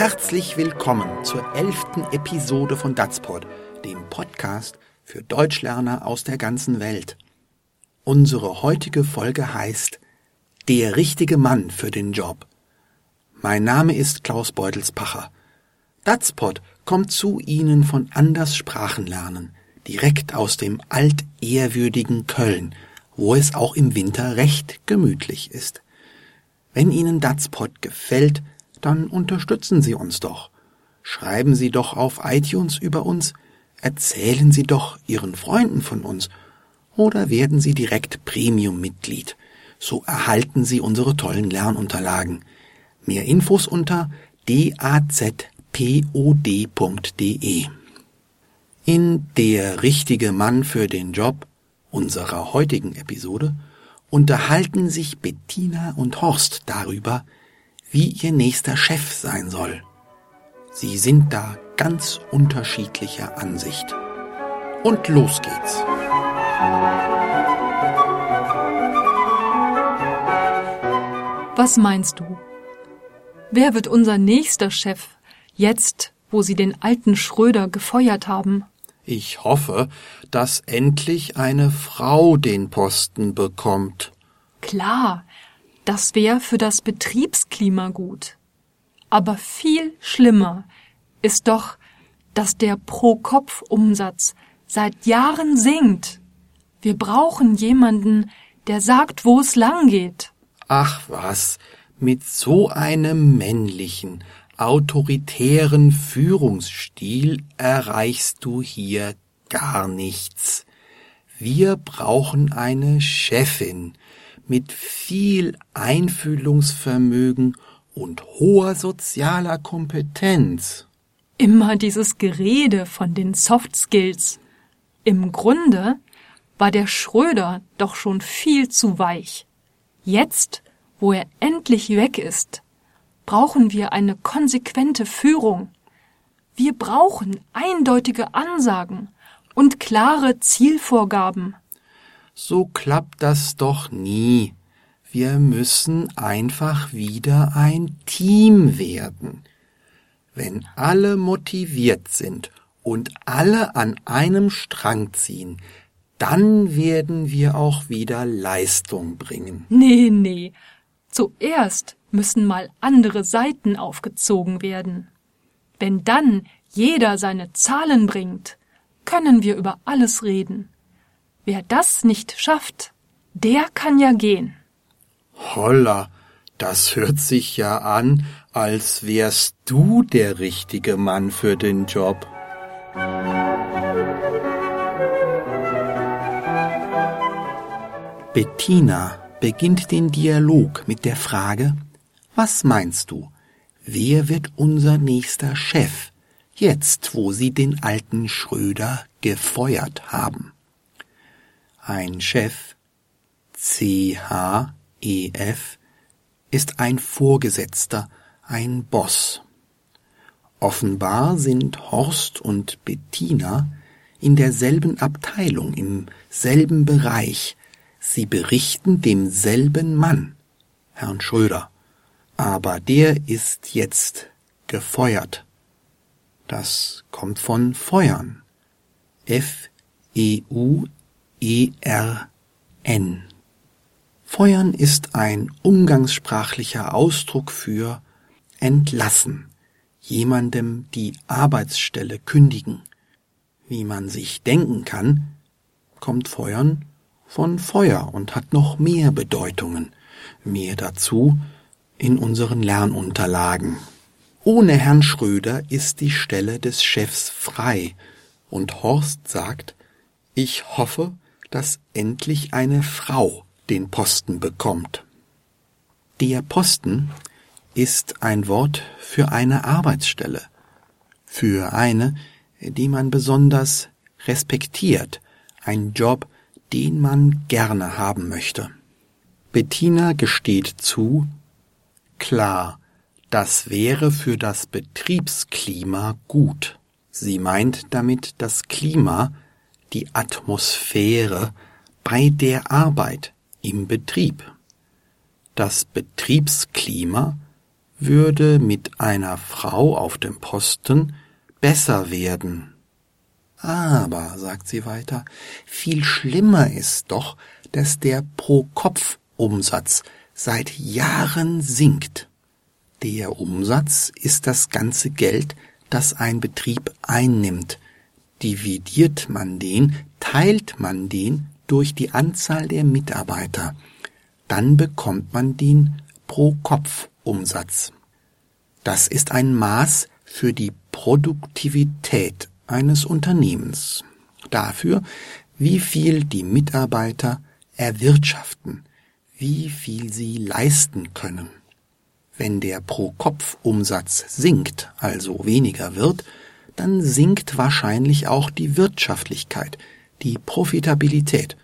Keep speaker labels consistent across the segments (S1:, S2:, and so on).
S1: Herzlich willkommen zur elften Episode von Datsport, dem Podcast für Deutschlerner aus der ganzen Welt. Unsere heutige Folge heißt Der richtige Mann für den Job. Mein Name ist Klaus Beutelspacher. Datspot kommt zu Ihnen von Anders Sprachenlernen, direkt aus dem altehrwürdigen Köln, wo es auch im Winter recht gemütlich ist. Wenn Ihnen Datspot gefällt, dann unterstützen Sie uns doch. Schreiben Sie doch auf iTunes über uns, erzählen Sie doch Ihren Freunden von uns oder werden Sie direkt Premium-Mitglied. So erhalten Sie unsere tollen Lernunterlagen. Mehr Infos unter dazpod.de. In Der richtige Mann für den Job unserer heutigen Episode unterhalten sich Bettina und Horst darüber, wie ihr nächster Chef sein soll. Sie sind da ganz unterschiedlicher Ansicht. Und los geht's.
S2: Was meinst du? Wer wird unser nächster Chef, jetzt, wo Sie den alten Schröder gefeuert haben?
S1: Ich hoffe, dass endlich eine Frau den Posten bekommt.
S2: Klar, das wäre für das Betriebsklima gut. Aber viel schlimmer ist doch, dass der Pro-Kopf-Umsatz seit Jahren sinkt. Wir brauchen jemanden, der sagt, wo es lang geht.
S1: Ach was, mit so einem männlichen, autoritären Führungsstil erreichst du hier gar nichts. Wir brauchen eine Chefin, mit viel Einfühlungsvermögen und hoher sozialer Kompetenz.
S2: Immer dieses Gerede von den Soft Skills. Im Grunde war der Schröder doch schon viel zu weich. Jetzt, wo er endlich weg ist, brauchen wir eine konsequente Führung. Wir brauchen eindeutige Ansagen und klare Zielvorgaben
S1: so klappt das doch nie. Wir müssen einfach wieder ein Team werden. Wenn alle motiviert sind und alle an einem Strang ziehen, dann werden wir auch wieder Leistung bringen.
S2: Nee, nee. Zuerst müssen mal andere Seiten aufgezogen werden. Wenn dann jeder seine Zahlen bringt, können wir über alles reden. Wer das nicht schafft, der kann ja gehen.
S1: Holla, das hört sich ja an, als wärst du der richtige Mann für den Job. Bettina beginnt den Dialog mit der Frage, was meinst du, wer wird unser nächster Chef, jetzt wo sie den alten Schröder gefeuert haben? Ein Chef, C-H-E-F, ist ein Vorgesetzter, ein Boss. Offenbar sind Horst und Bettina in derselben Abteilung, im selben Bereich. Sie berichten demselben Mann, Herrn Schröder. Aber der ist jetzt gefeuert. Das kommt von Feuern. F-E-U ERN. Feuern ist ein umgangssprachlicher Ausdruck für entlassen, jemandem die Arbeitsstelle kündigen. Wie man sich denken kann, kommt Feuern von Feuer und hat noch mehr Bedeutungen. Mehr dazu in unseren Lernunterlagen. Ohne Herrn Schröder ist die Stelle des Chefs frei, und Horst sagt, ich hoffe, dass endlich eine Frau den Posten bekommt. Der Posten ist ein Wort für eine Arbeitsstelle, für eine, die man besonders respektiert, ein Job, den man gerne haben möchte. Bettina gesteht zu, klar, das wäre für das Betriebsklima gut. Sie meint damit das Klima, die Atmosphäre bei der Arbeit im Betrieb. Das Betriebsklima würde mit einer Frau auf dem Posten besser werden. Aber, sagt sie weiter, viel schlimmer ist doch, dass der Pro-Kopf-Umsatz seit Jahren sinkt. Der Umsatz ist das ganze Geld, das ein Betrieb einnimmt. Dividiert man den, teilt man den durch die Anzahl der Mitarbeiter. Dann bekommt man den Pro-Kopf-Umsatz. Das ist ein Maß für die Produktivität eines Unternehmens. Dafür, wie viel die Mitarbeiter erwirtschaften, wie viel sie leisten können. Wenn der Pro-Kopf-Umsatz sinkt, also weniger wird, dann sinkt wahrscheinlich auch die Wirtschaftlichkeit, die Profitabilität.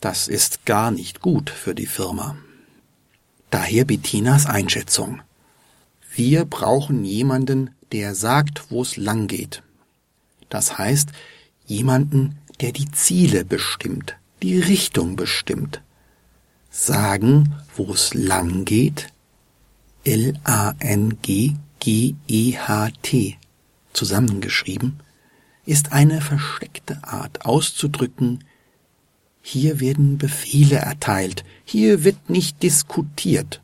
S1: Das ist gar nicht gut für die Firma. Daher Bettinas Einschätzung. Wir brauchen jemanden, der sagt, wo es lang geht. Das heißt, jemanden, der die Ziele bestimmt, die Richtung bestimmt. Sagen, wo es lang geht, L-A-N-G-G-E-H-T zusammengeschrieben, ist eine versteckte Art auszudrücken, hier werden Befehle erteilt, hier wird nicht diskutiert.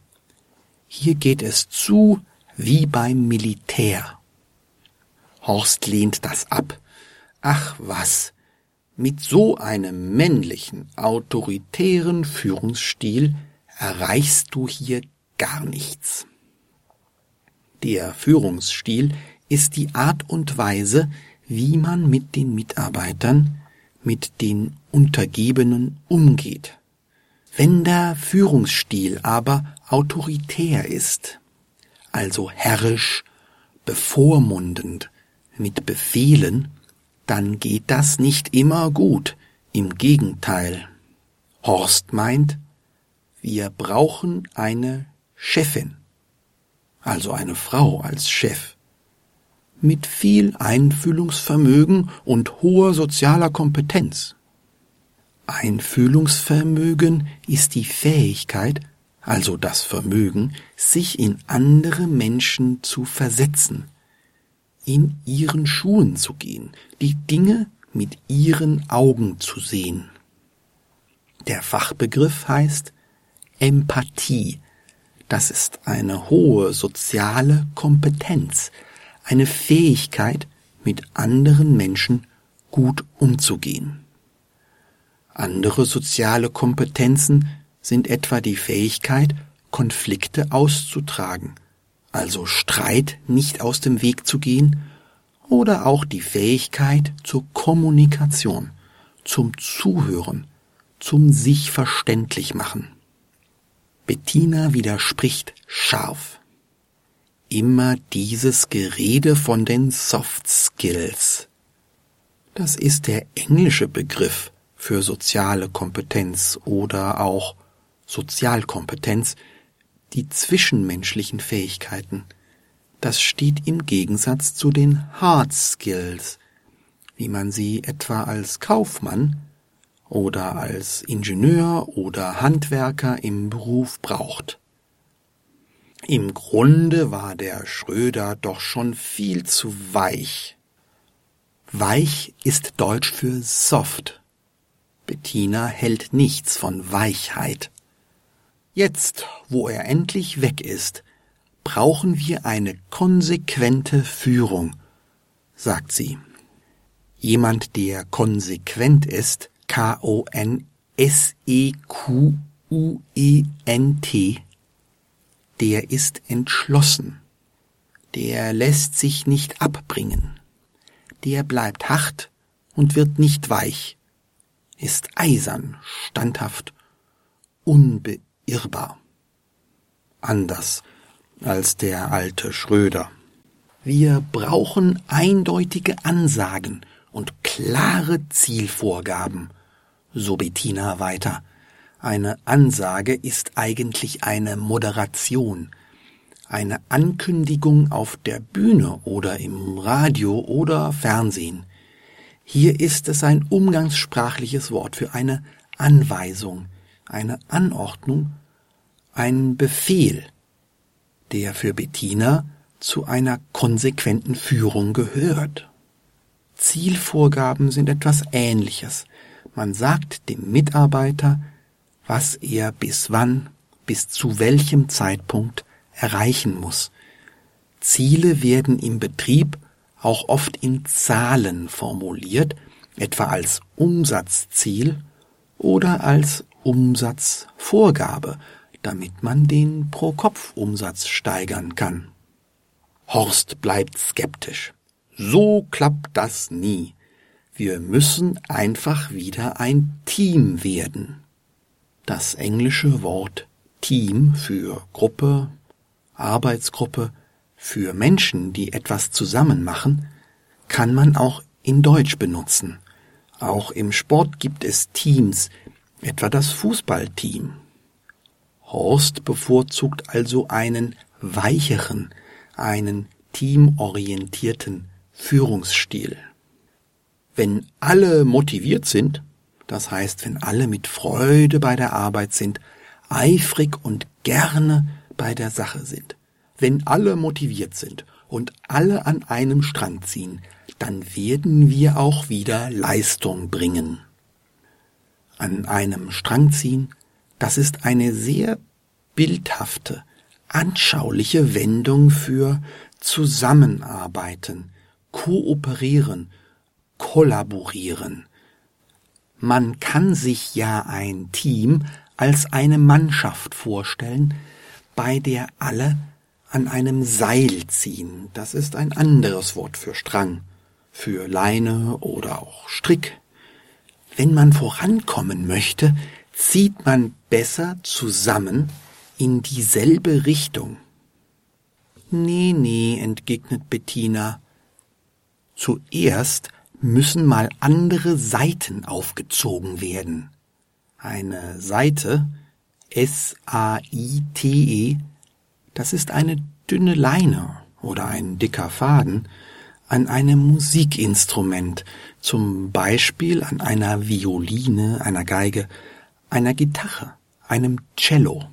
S1: Hier geht es zu wie beim Militär. Horst lehnt das ab. Ach was, mit so einem männlichen, autoritären Führungsstil erreichst du hier gar nichts. Der Führungsstil ist die Art und Weise, wie man mit den Mitarbeitern, mit den Untergebenen umgeht. Wenn der Führungsstil aber autoritär ist, also herrisch, bevormundend, mit Befehlen, dann geht das nicht immer gut, im Gegenteil. Horst meint, wir brauchen eine Chefin, also eine Frau als Chef, mit viel Einfühlungsvermögen und hoher sozialer Kompetenz. Einfühlungsvermögen ist die Fähigkeit, also das Vermögen, sich in andere Menschen zu versetzen, in ihren Schuhen zu gehen, die Dinge mit ihren Augen zu sehen. Der Fachbegriff heißt Empathie. Das ist eine hohe soziale Kompetenz, eine Fähigkeit, mit anderen Menschen gut umzugehen. Andere soziale Kompetenzen sind etwa die Fähigkeit, Konflikte auszutragen, also Streit nicht aus dem Weg zu gehen, oder auch die Fähigkeit zur Kommunikation, zum Zuhören, zum sich verständlich machen. Bettina widerspricht scharf. Immer dieses Gerede von den Soft Skills. Das ist der englische Begriff für soziale Kompetenz oder auch Sozialkompetenz, die zwischenmenschlichen Fähigkeiten. Das steht im Gegensatz zu den Hard Skills, wie man sie etwa als Kaufmann oder als Ingenieur oder Handwerker im Beruf braucht. Im Grunde war der Schröder doch schon viel zu weich. Weich ist Deutsch für soft. Bettina hält nichts von Weichheit. Jetzt, wo er endlich weg ist, brauchen wir eine konsequente Führung, sagt sie. Jemand, der konsequent ist, K-O-N-S-E-Q-U-E-N-T, der ist entschlossen, der lässt sich nicht abbringen, der bleibt hart und wird nicht weich, ist eisern, standhaft, unbeirrbar. Anders als der alte Schröder. Wir brauchen eindeutige Ansagen und klare Zielvorgaben, so Bettina weiter. Eine Ansage ist eigentlich eine Moderation, eine Ankündigung auf der Bühne oder im Radio oder Fernsehen. Hier ist es ein umgangssprachliches Wort für eine Anweisung, eine Anordnung, ein Befehl, der für Bettina zu einer konsequenten Führung gehört. Zielvorgaben sind etwas Ähnliches. Man sagt dem Mitarbeiter, was er bis wann, bis zu welchem Zeitpunkt erreichen muss. Ziele werden im Betrieb auch oft in Zahlen formuliert, etwa als Umsatzziel oder als Umsatzvorgabe, damit man den Pro-Kopf-Umsatz steigern kann. Horst bleibt skeptisch. So klappt das nie. Wir müssen einfach wieder ein Team werden. Das englische Wort Team für Gruppe, Arbeitsgruppe, für Menschen, die etwas zusammen machen, kann man auch in Deutsch benutzen. Auch im Sport gibt es Teams, etwa das Fußballteam. Horst bevorzugt also einen weicheren, einen teamorientierten Führungsstil. Wenn alle motiviert sind, das heißt, wenn alle mit Freude bei der Arbeit sind, eifrig und gerne bei der Sache sind, wenn alle motiviert sind und alle an einem Strang ziehen, dann werden wir auch wieder Leistung bringen. An einem Strang ziehen, das ist eine sehr bildhafte, anschauliche Wendung für Zusammenarbeiten, Kooperieren, Kollaborieren. Man kann sich ja ein Team als eine Mannschaft vorstellen, bei der alle an einem Seil ziehen. Das ist ein anderes Wort für Strang, für Leine oder auch Strick. Wenn man vorankommen möchte, zieht man besser zusammen in dieselbe Richtung. Nee, nee, entgegnet Bettina. Zuerst müssen mal andere Seiten aufgezogen werden. Eine Seite, S-A-I-T-E, das ist eine dünne Leine oder ein dicker Faden an einem Musikinstrument, zum Beispiel an einer Violine, einer Geige, einer Gitarre, einem Cello.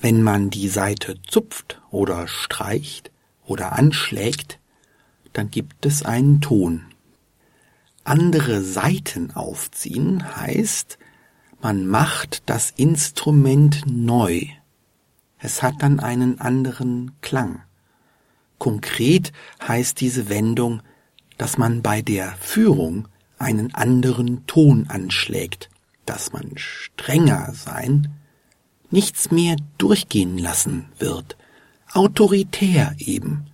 S1: Wenn man die Saite zupft oder streicht oder anschlägt, dann gibt es einen Ton. Andere Saiten aufziehen heißt, man macht das Instrument neu. Es hat dann einen anderen Klang. Konkret heißt diese Wendung, dass man bei der Führung einen anderen Ton anschlägt, dass man strenger sein, nichts mehr durchgehen lassen wird, autoritär eben,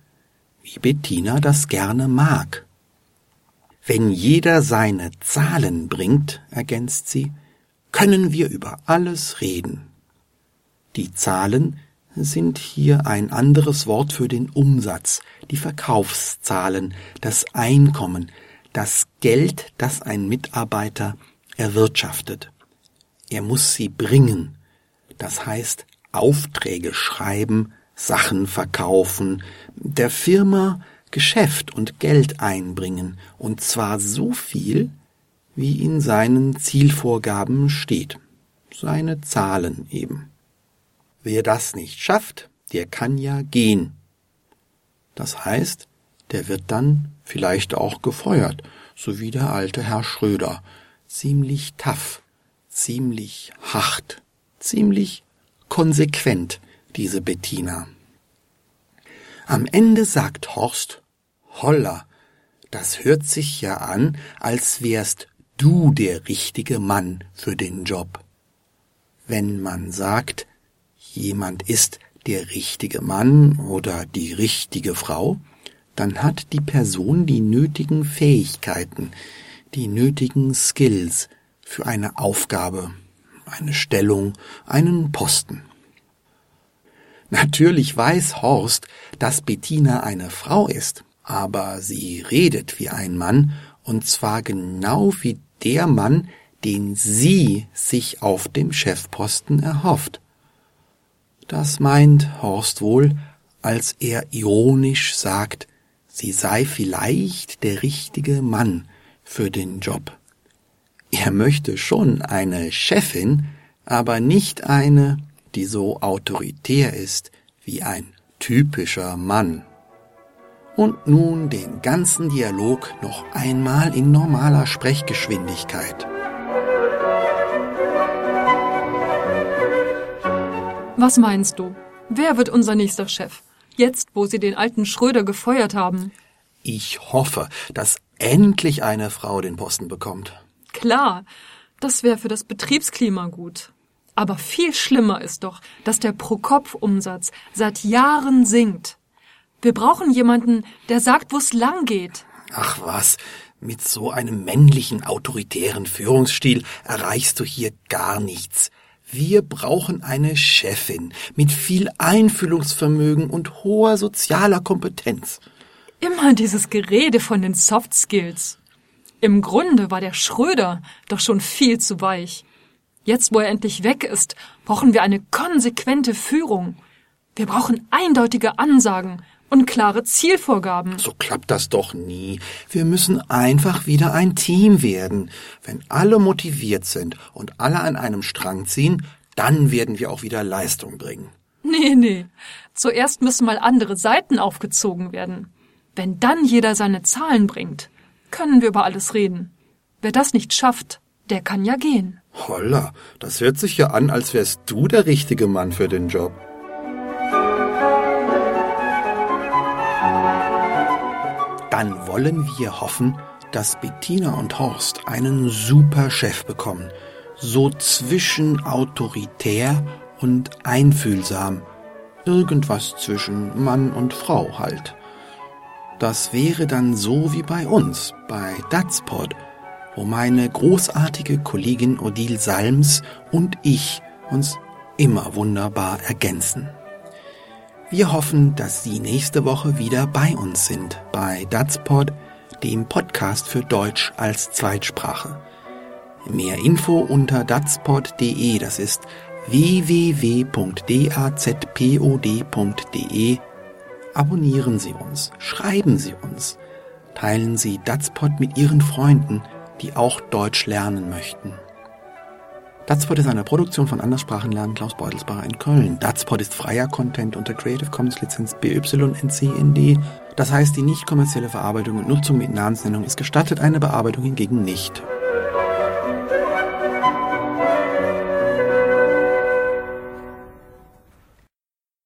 S1: wie Bettina das gerne mag. Wenn jeder seine Zahlen bringt, ergänzt sie, können wir über alles reden. Die Zahlen sind hier ein anderes Wort für den Umsatz, die Verkaufszahlen, das Einkommen, das Geld, das ein Mitarbeiter erwirtschaftet. Er muss sie bringen, das heißt Aufträge schreiben, Sachen verkaufen, der Firma Geschäft und Geld einbringen, und zwar so viel, wie in seinen Zielvorgaben steht. Seine Zahlen eben. Wer das nicht schafft, der kann ja gehen. Das heißt, der wird dann vielleicht auch gefeuert, so wie der alte Herr Schröder. Ziemlich tough, ziemlich hart, ziemlich konsequent, diese Bettina. Am Ende sagt Horst, Holla, das hört sich ja an, als wärst du der richtige Mann für den Job. Wenn man sagt, jemand ist der richtige Mann oder die richtige Frau, dann hat die Person die nötigen Fähigkeiten, die nötigen Skills für eine Aufgabe, eine Stellung, einen Posten. Natürlich weiß Horst, dass Bettina eine Frau ist, aber sie redet wie ein Mann, und zwar genau wie der Mann, den sie sich auf dem Chefposten erhofft. Das meint Horst wohl, als er ironisch sagt, sie sei vielleicht der richtige Mann für den Job. Er möchte schon eine Chefin, aber nicht eine, die so autoritär ist wie ein typischer Mann. Und nun den ganzen Dialog noch einmal in normaler Sprechgeschwindigkeit.
S2: Was meinst du? Wer wird unser nächster Chef? Jetzt, wo Sie den alten Schröder gefeuert haben.
S1: Ich hoffe, dass endlich eine Frau den Posten bekommt.
S2: Klar, das wäre für das Betriebsklima gut. Aber viel schlimmer ist doch, dass der Pro-Kopf-Umsatz seit Jahren sinkt. Wir brauchen jemanden, der sagt, wo es lang geht.
S1: Ach was, mit so einem männlichen, autoritären Führungsstil erreichst du hier gar nichts. Wir brauchen eine Chefin mit viel Einfühlungsvermögen und hoher sozialer Kompetenz.
S2: Immer dieses Gerede von den Soft Skills. Im Grunde war der Schröder doch schon viel zu weich. Jetzt, wo er endlich weg ist, brauchen wir eine konsequente Führung. Wir brauchen eindeutige Ansagen und klare Zielvorgaben.
S1: So klappt das doch nie. Wir müssen einfach wieder ein Team werden. Wenn alle motiviert sind und alle an einem Strang ziehen, dann werden wir auch wieder Leistung bringen.
S2: Nee, nee. Zuerst müssen mal andere Seiten aufgezogen werden. Wenn dann jeder seine Zahlen bringt, können wir über alles reden. Wer das nicht schafft, der kann ja gehen.
S1: Holla, das hört sich ja an, als wärst du der richtige Mann für den Job. Dann wollen wir hoffen, dass Bettina und Horst einen super Chef bekommen. So zwischen autoritär und einfühlsam. Irgendwas zwischen Mann und Frau halt. Das wäre dann so wie bei uns, bei Datspod, wo meine großartige Kollegin Odile Salms und ich uns immer wunderbar ergänzen. Wir hoffen, dass Sie nächste Woche wieder bei uns sind, bei Datspod, dem Podcast für Deutsch als Zweitsprache. Mehr Info unter datspod.de, das ist www.dazpod.de. Abonnieren Sie uns, schreiben Sie uns, teilen Sie Datspod mit Ihren Freunden, die auch Deutsch lernen möchten. Datspot ist eine Produktion von Anderssprachenlernen Klaus Beutelsbacher in Köln. Datspot ist freier Content unter Creative Commons Lizenz BY-NC-ND. Das heißt, die nicht kommerzielle Verarbeitung und Nutzung mit Namensnennung ist gestattet, eine Bearbeitung hingegen nicht.